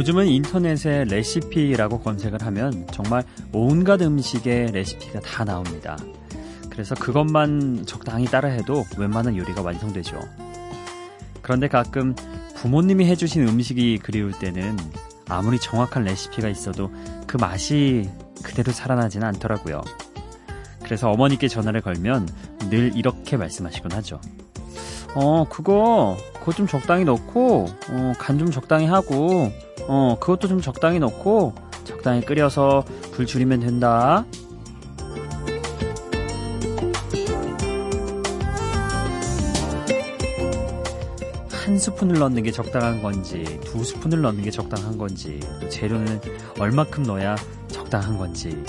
요즘은 인터넷에 레시피라고 검색을 하면 정말 온갖 음식의 레시피가 다 나옵니다. 그래서 그것만 적당히 따라해도 웬만한 요리가 완성되죠. 그런데 가끔 부모님이 해주신 음식이 그리울 때는 아무리 정확한 레시피가 있어도 그 맛이 그대로 살아나지는 않더라고요. 그래서 어머니께 전화를 걸면 늘 이렇게 말씀하시곤 하죠. 어, 그거, 그거 좀 적당히 넣고, 어, 간 좀 적당히 하고, 어, 그것도 좀 적당히 넣고, 적당히 끓여서 불 줄이면 된다. 한 스푼을 넣는 게 적당한 건지, 두 스푼을 넣는 게 적당한 건지, 또 재료는 얼마큼 넣어야 적당한 건지,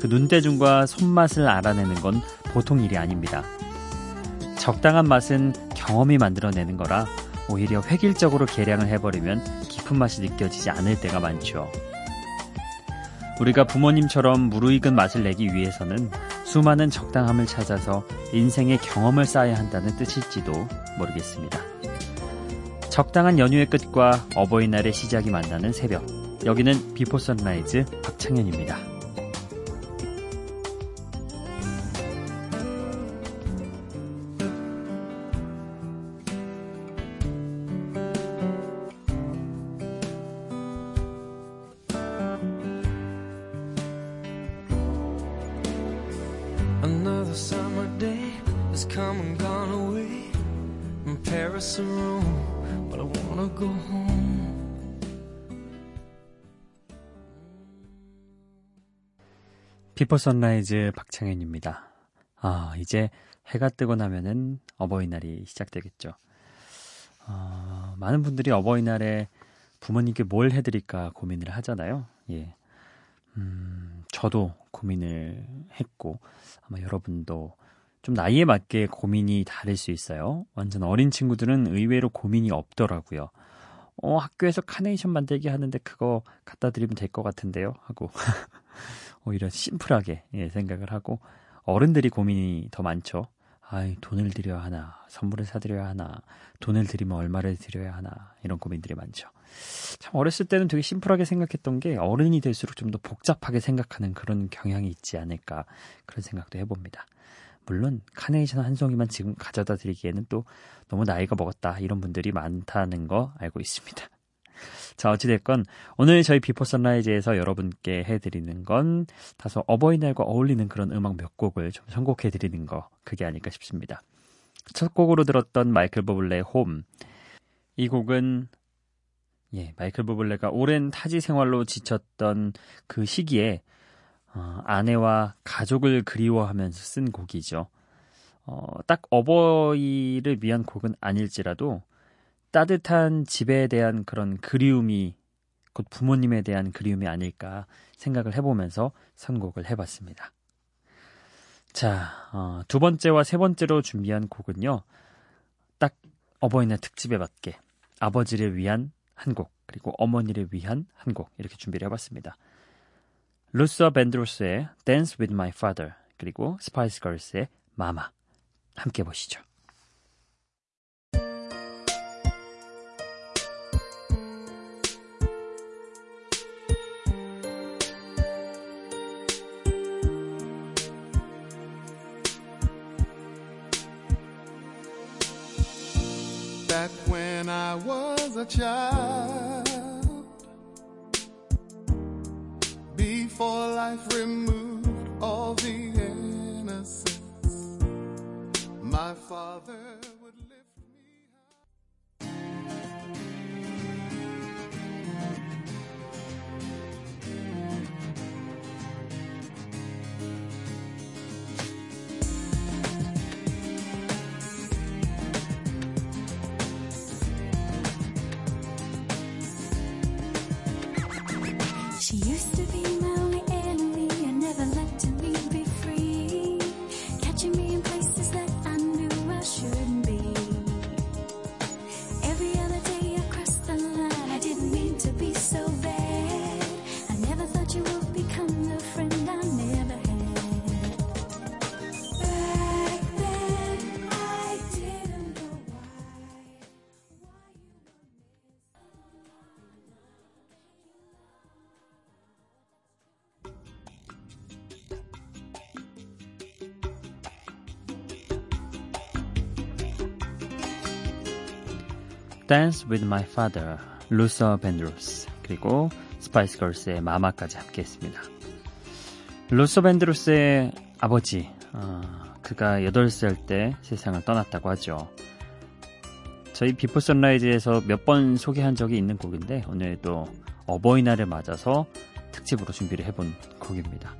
그 눈대중과 손맛을 알아내는 건 보통 일이 아닙니다. 적당한 맛은 경험이 만들어내는 거라 오히려 획일적으로 계량을 해버리면 깊은 맛이 느껴지지 않을 때가 많죠. 우리가 부모님처럼 무르익은 맛을 내기 위해서는 수많은 적당함을 찾아서 인생의 경험을 쌓아야 한다는 뜻일지도 모르겠습니다. 적당한 연휴의 끝과 어버이날의 시작이 만나는 새벽. 여기는 Before Sunrise 박창현입니다. Has come and gone away. From Paris to Rome, but I wanna go home. Before Sunrise 박창현입니다. 아, 이제 해가 뜨고 나면은 어버이날이 시작되겠죠. 어, 많은 분들이 어버이날에 부모님께 뭘 해드릴까 고민을 하잖아요. 예. 음, 저도 고민을 했고, 아마 여러분도 좀 나이에 맞게 고민이 다를 수 있어요. 완전 어린 친구들은 의외로 고민이 없더라고요. 어, 학교에서 카네이션 만들기 하는데 그거 갖다 드리면 될 것 같은데요? 하고. 오히려 심플하게 예, 생각을 하고 어른들이 고민이 더 많죠. 아이, 돈을 드려야 하나, 선물을 사드려야 하나, 돈을 드리면 얼마를 드려야 하나, 이런 고민들이 많죠. 참, 어렸을 때는 되게 심플하게 생각했던 게 어른이 될수록 좀 더 복잡하게 생각하는 그런 경향이 있지 않을까, 그런 생각도 해봅니다. 물론, 카네이션 한 송이만 지금 가져다 드리기에는 또 너무 나이가 먹었다, 이런 분들이 많다는 거 알고 있습니다. 자, 어찌됐건, 오늘 저희 Before Sunrise에서 여러분께 해드리는 건 다소 어버이날과 어울리는 그런 음악 몇 곡을 좀 선곡해드리는 거, 그게 아닐까 싶습니다. 첫 곡으로 들었던 마이클 버블레의 홈. 이 곡은, 예, 마이클 버블레가 오랜 타지 생활로 지쳤던 그 시기에, 어, 아내와 가족을 그리워하면서 쓴 곡이죠. 어, 딱 어버이를 위한 곡은 아닐지라도, 따뜻한 집에 대한 그런 그리움이 곧 부모님에 대한 그리움이 아닐까 생각을 해보면서 선곡을 해봤습니다. 자, 어, 두 번째와 세 번째로 준비한 곡은요. 딱 어버이날 특집에 맞게 아버지를 위한 한 곡, 그리고 어머니를 위한 한 곡 이렇게 준비를 해봤습니다. 루서 밴드로스의 Dance with My Father 그리고 스파이스 걸스의 Mama 함께 보시죠. child. Father Dance with My Father, 루서 밴드로스, 그리고 스파이스 걸스의 Mama까지 함께 했습니다. 루서 밴드로스의 아버지, 어, 그가 8살 때 세상을 떠났다고 하죠. 저희 Before Sunrise에서 몇 번 소개한 적이 있는 곡인데 오늘도 어버이날을 맞아서 특집으로 준비를 해본 곡입니다.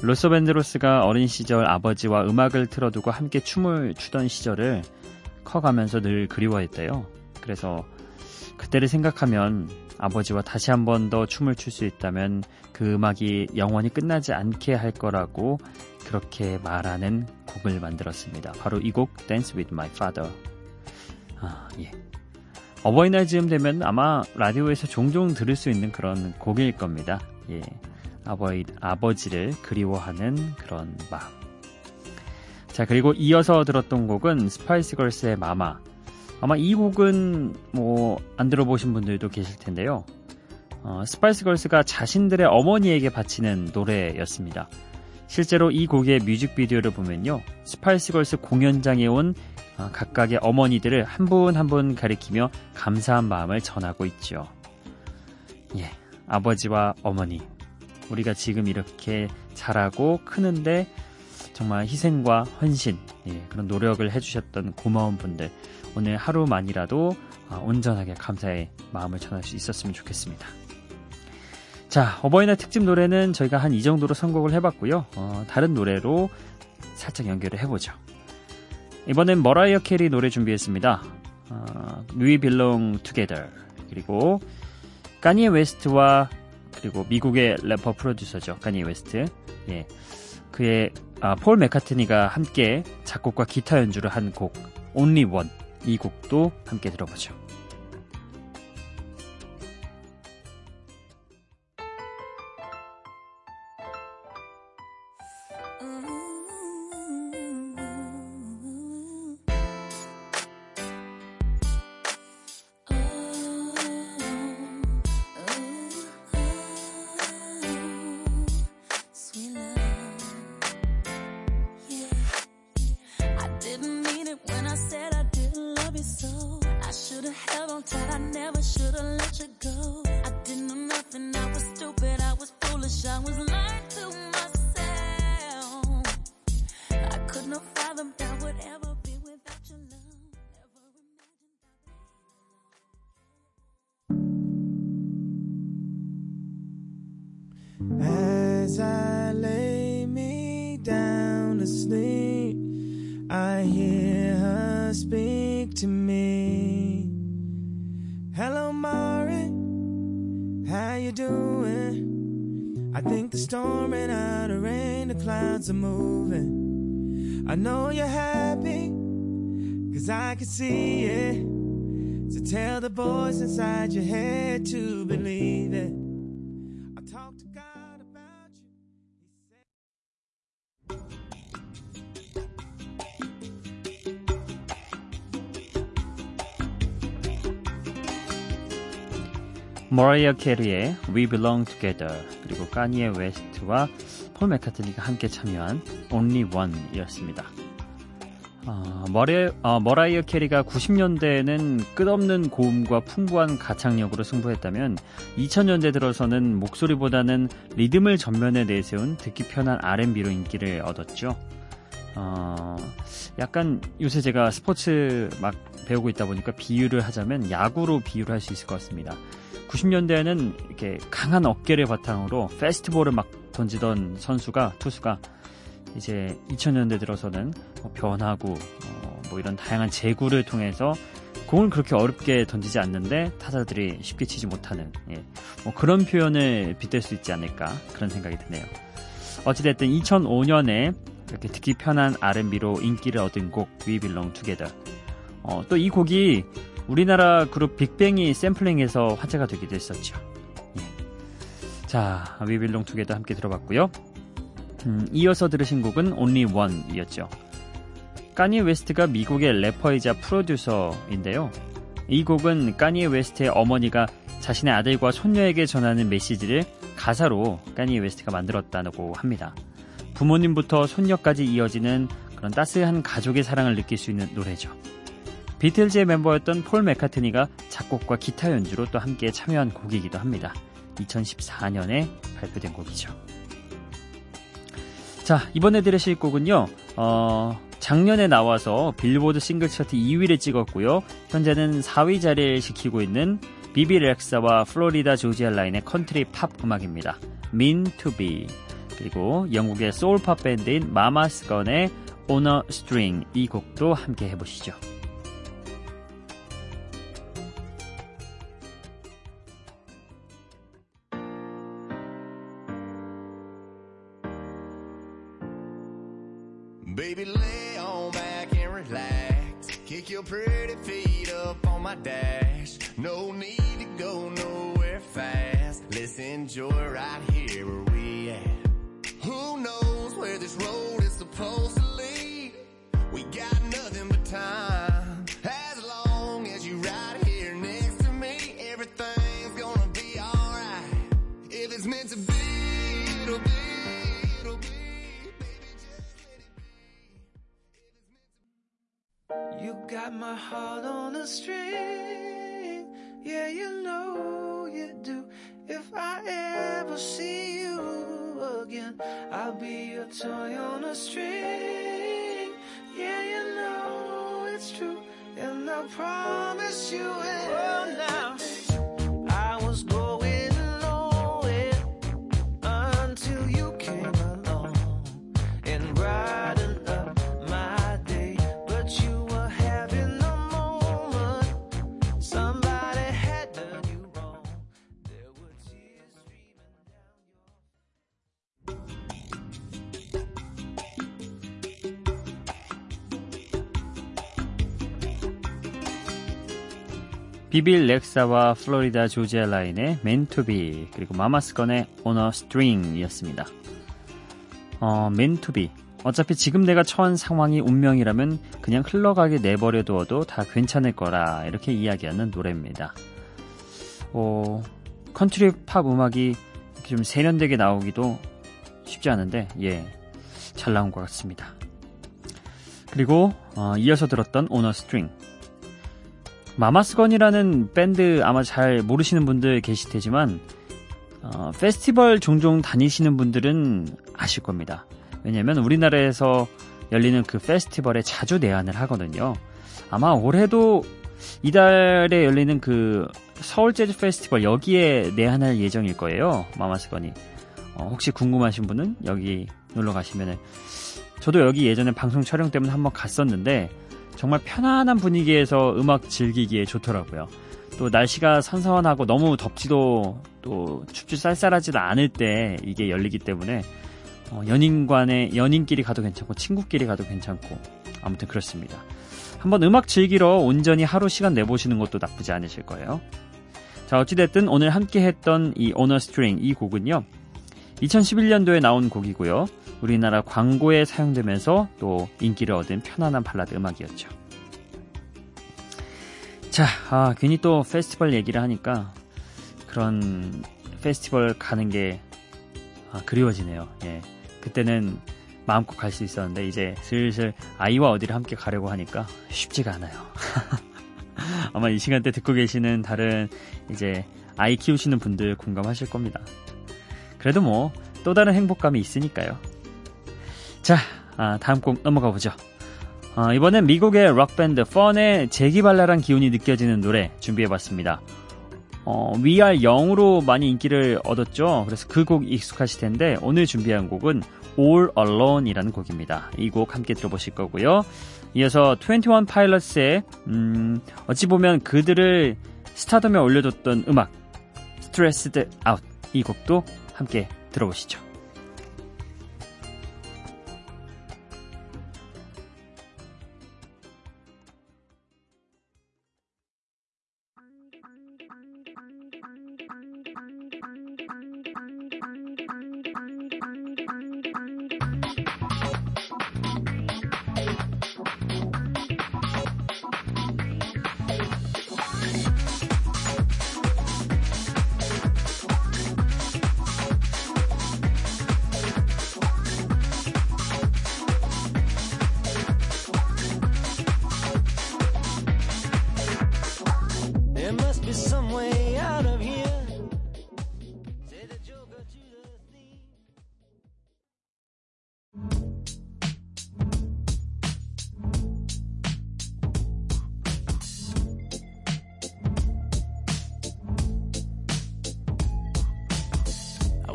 루서 밴드로스가 어린 시절 아버지와 음악을 틀어두고 함께 춤을 추던 시절을 커가면서 늘 그리워했대요. 그래서 그때를 생각하면 아버지와 다시 한 번 더 춤을 출 수 있다면 그 음악이 영원히 끝나지 않게 할 거라고 그렇게 말하는 곡을 만들었습니다. 바로 이 곡 Dance with My Father. 아, 예. 어버이날 즈음 되면 아마 라디오에서 종종 들을 수 있는 그런 곡일 겁니다. 예. 아버지, 아버지를 그리워하는 그런 마음. 자, 그리고 이어서 들었던 곡은 스파이스 걸스의 Mama. 아마 이 곡은 뭐, 안 들어보신 분들도 계실 텐데요. 어, 스파이스 걸스가 자신들의 어머니에게 바치는 노래였습니다. 실제로 이 곡의 뮤직비디오를 보면요. 스파이스 걸스 공연장에 온 어, 각각의 어머니들을 한 분 한 분 가리키며 감사한 마음을 전하고 있죠. 예, 아버지와 어머니. 우리가 지금 이렇게 자라고 크는데 정말 희생과 헌신, 예, 그런 노력을 해주셨던 고마운 분들. 오늘 하루만이라도 어, 온전하게 감사의 마음을 전할 수 있었으면 좋겠습니다. 자, 어버이날 특집 노래는 저희가 한 이 정도로 선곡을 해봤고요. 어, 다른 노래로 살짝 연결을 해보죠. 이번엔 머라이어 캐리 노래 준비했습니다. 어, We Belong Together 그리고 까니에 웨스트와 그리고 미국의 래퍼 프로듀서죠. 까니에 웨스트. 예. 그의 아, 폴 메카트니가 함께 작곡과 기타 연주를 한 곡 Only One 이 곡도 함께 들어보죠. I hear her speak to me. Hello, Mari, how you doing? I think the storm ran out of rain, the clouds are moving. I know you're happy, cause I can see it. So tell the voice inside your head to believe it. 머라이어 캐리의 We Belong Together 그리고 까니에 웨스트와 폴 메카트니가 함께 참여한 Only One이었습니다. 어, 머리, 어, 머라이어 캐리가 90년대에는 끝없는 고음과 풍부한 가창력으로 승부했다면 2000년대 들어서는 목소리보다는 리듬을 전면에 내세운 듣기 편한 R&B로 인기를 얻었죠. 어, 약간 요새 제가 스포츠 막 배우고 있다 보니까 비유를 하자면 야구로 비유를 할 수 있을 것 같습니다. 90년대에는 이렇게 강한 어깨를 바탕으로 페스티벌을 막 던지던 선수가 투수가 이제 2000년대 들어서는 뭐 변하고 어, 뭐 이런 다양한 제구를 통해서 공을 그렇게 어렵게 던지지 않는데 타자들이 쉽게 치지 못하는 예, 뭐 그런 표현을 빗댈 수 있지 않을까 그런 생각이 드네요. 어찌됐든 2005년에 이렇게 듣기 편한 R&B로 인기를 얻은 곡 We Belong Together. 어, 또 이 곡이 우리나라 그룹 빅뱅이 샘플링해서 화제가 되기도 했었죠. 예. 자, Belong Together 함께 들어봤고요. 음, 이어서 들으신 곡은 Only One이었죠. 칸예 웨스트가 미국의 래퍼이자 프로듀서인데요. 이 곡은 칸예 웨스트의 어머니가 자신의 아들과 손녀에게 전하는 메시지를 가사로 칸예 웨스트가 만들었다고 합니다. 부모님부터 손녀까지 이어지는 그런 따스한 가족의 사랑을 느낄 수 있는 노래죠. 비틀즈의 멤버였던 폴 맥카트니가 작곡과 기타 연주로 또 함께 참여한 곡이기도 합니다. 2014년에 발표된 곡이죠. 자, 이번에 들으실 곡은요, 어, 작년에 나와서 빌보드 싱글 차트 2위를 찍었고요. 현재는 4위 자리를 지키고 있는 비비 렉사와 플로리다 조지아 라인의 컨트리 팝 음악입니다. Mean to Be. 그리고 영국의 소울 팝 밴드인 마마스 건의 On a String 이 곡도 함께 해보시죠. Baby, lay on back and relax. Kick your pretty feet up on my dash. No need to go nowhere fast. Let's enjoy right here where we at. Who knows where this road is supposed to lead? We got nothing but time. You got my heart on a string. Yeah, you know you do. If I ever see you again, I'll be your toy on a string. Yeah, you know it's true. And I promise you it. Oh, now. 비비 렉사와 플로리다 조지아 라인의 Meant to Be 그리고 마마스건의 On a String이었습니다. 어, Meant to Be 어차피 지금 내가 처한 상황이 운명이라면 그냥 흘러가게 내버려 두어도 다 괜찮을 거라 이렇게 이야기하는 노래입니다. 어, 컨트리 팝 음악이 좀 세련되게 나오기도 쉽지 않은데 예, 잘 나온 것 같습니다. 그리고 어, 이어서 들었던 On a String 마마스건이라는 밴드 아마 잘 모르시는 분들 계실 테지만 어, 페스티벌 종종 다니시는 분들은 아실 겁니다. 왜냐면 우리나라에서 열리는 그 페스티벌에 자주 내한을 하거든요. 아마 올해도 이달에 열리는 그 서울 재즈 페스티벌 여기에 내한할 예정일 거예요. 마마스건이. 어, 혹시 궁금하신 분은 여기 놀러 가시면은 저도 여기 예전에 방송 촬영 때문에 한번 갔었는데 정말 편안한 분위기에서 음악 즐기기에 좋더라고요. 또 날씨가 선선하고 너무 덥지도 또 춥지 쌀쌀하지도 않을 때 이게 열리기 때문에 어, 연인간에 연인끼리 가도 괜찮고 친구끼리 가도 괜찮고 아무튼 그렇습니다. 한번 음악 즐기러 온전히 하루 시간 내보시는 것도 나쁘지 않으실 거예요. 자 어찌됐든 오늘 함께 했던 이 On a String 이 곡은요. 2011년도에 나온 곡이고요. 우리나라 광고에 사용되면서 또 인기를 얻은 편안한 발라드 음악이었죠. 자, 아, 괜히 또 페스티벌 얘기를 하니까 그런 페스티벌 가는 게 아, 그리워지네요. 예. 그때는 마음껏 갈 수 있었는데 이제 슬슬 아이와 어디를 함께 가려고 하니까 쉽지가 않아요. 아마 이 시간대 듣고 계시는 다른 이제 아이 키우시는 분들 공감하실 겁니다. 그래도 뭐 또 다른 행복감이 있으니까요. 자, 아, 다음 곡 넘어가 보죠. 아, 이번엔 미국의 록밴드 펀의 재기발랄한 기운이 느껴지는 노래 준비해봤습니다. 어, Are Young으로 많이 인기를 얻었죠. 그래서 그 곡 익숙하실 텐데 오늘 준비한 곡은 All Alone이라는 곡입니다. 이 곡 함께 들어보실 거고요. 이어서 21 Pilots의 음, 어찌 보면 그들을 스타덤에 올려줬던 음악 Stressed Out 이 곡도 함께 들어보시죠.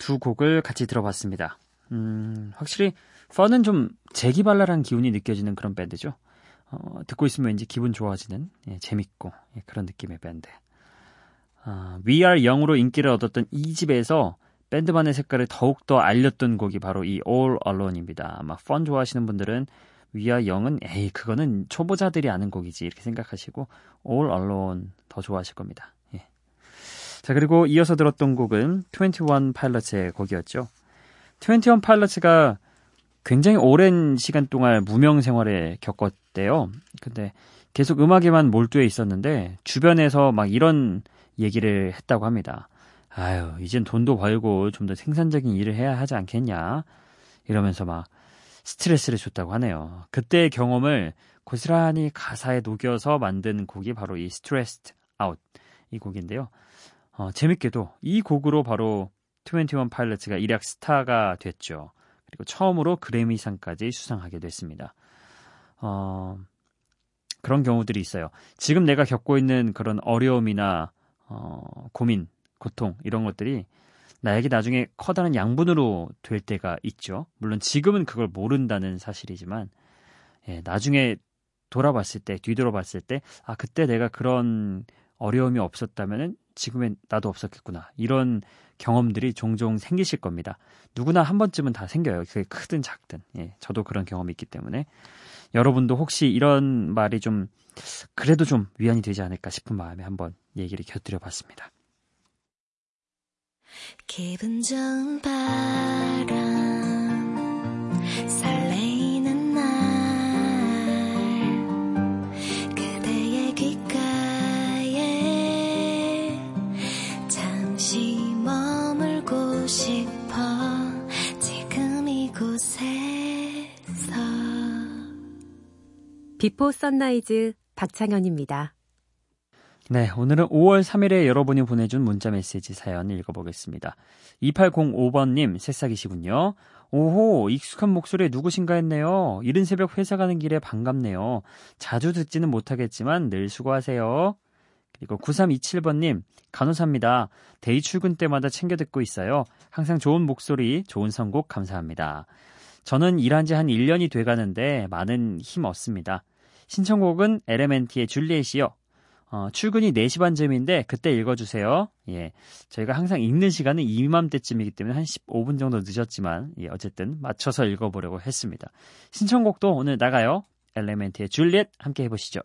두 곡을 같이 들어봤습니다. 음, 확실히 펀은 좀 재기발랄한 기운이 느껴지는 그런 밴드죠. 어, 듣고 있으면 왠지 기분 좋아지는 예, 재밌고 예, 그런 느낌의 밴드. 아, We Are Young으로 인기를 얻었던 이 집에서 밴드만의 색깔을 더욱더 알렸던 곡이 바로 이 All Alone입니다. 아마 펀 좋아하시는 분들은 We Are Young은 에이 그거는 초보자들이 아는 곡이지 이렇게 생각하시고 All Alone 더 좋아하실 겁니다. 예. 자 그리고 이어서 들었던 곡은 21 Pilots의 곡이었죠. 21 Pilots가 굉장히 오랜 시간 동안 무명 생활에 겪었대요. 근데 계속 음악에만 몰두해 있었는데 주변에서 막 이런 얘기를 했다고 합니다. 아유, 이젠 돈도 벌고 좀 더 생산적인 일을 해야 하지 않겠냐? 이러면서 막 스트레스를 줬다고 하네요. 그때의 경험을 고스란히 가사에 녹여서 만든 곡이 바로 이 Stressed Out 이 곡인데요. 어, 재밌게도 이 곡으로 바로 21 파일럿가 일약 스타가 됐죠. 그리고 처음으로 그래미상까지 수상하게 됐습니다. 어, 그런 경우들이 있어요. 지금 내가 겪고 있는 그런 어려움이나 어, 고민, 고통 이런 것들이 나에게 나중에 커다란 양분으로 될 때가 있죠. 물론 지금은 그걸 모른다는 사실이지만 예, 나중에 돌아봤을 때, 뒤돌아봤을 때, 아 그때 내가 그런 어려움이 없었다면은 지금의 나도 없었겠구나. 이런 경험들이 종종 생기실 겁니다. 누구나 한 번쯤은 다 생겨요. 그게 크든 작든. 예, 저도 그런 경험이 있기 때문에 여러분도 혹시 이런 말이 좀 그래도 좀 위안이 되지 않을까 싶은 마음에 한번 얘기를 곁들여 봤습니다. 기분 좋은 바람 설레이는 Before Sunrise 박창현입니다. 네, 오늘은 5월 3일에 여러분이 보내준 문자 메시지 사연 읽어보겠습니다. 2805번님, 새싹이시군요. 오호, 익숙한 목소리 누구신가 했네요. 이른 새벽 회사 가는 길에 반갑네요. 자주 듣지는 못하겠지만 늘 수고하세요. 그리고 9327번님, 간호사입니다. day 출근 때마다 챙겨 듣고 있어요. 항상 좋은 목소리, 좋은 선곡 감사합니다. 저는 일한 지 한 1년이 돼 가는데 많은 힘 얻습니다. 신청곡은 LMNT의 Juliet이요. 어, 출근이 4시 반쯤인데 그때 읽어주세요. 예. 저희가 항상 읽는 시간은 이맘때쯤이기 때문에 한 15분 정도 늦었지만 예, 어쨌든 맞춰서 읽어보려고 했습니다. 신청곡도 오늘 나가요. 엘레멘트의 줄리엣 함께 해보시죠.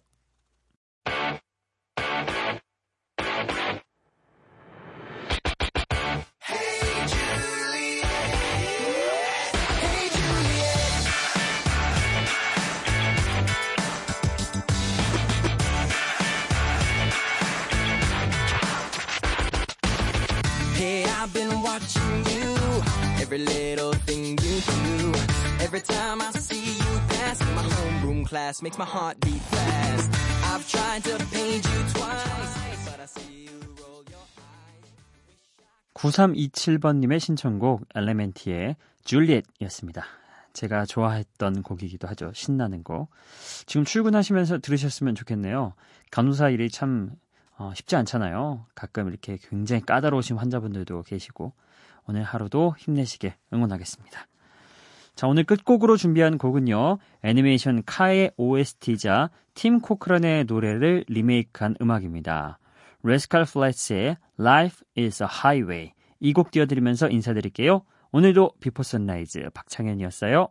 Every little thing you do. Every time I see you pass my homeroom class, makes my heart beat fast. I've tried to page you twice, but I see you roll your eyes. 9327번님의 신청곡 엘레멘티의 줄리엣이었습니다. 제가 좋아했던 곡이기도 하죠. 신나는 곡. 지금 출근하시면서 들으셨으면 좋겠네요. 간호사 일이 참 어, 쉽지 않잖아요. 가끔 이렇게 굉장히 까다로우신 환자분들도 계시고 오늘 하루도 힘내시게 응원하겠습니다. 자, 오늘 끝곡으로 준비한 곡은요. 애니메이션 카의 OST자 톰 코크런의 노래를 리메이크한 음악입니다. 레스칼 플랫스의 Life is a Highway 이 곡 띄워드리면서 인사드릴게요. 오늘도 Before Sunrise 박창현이었어요.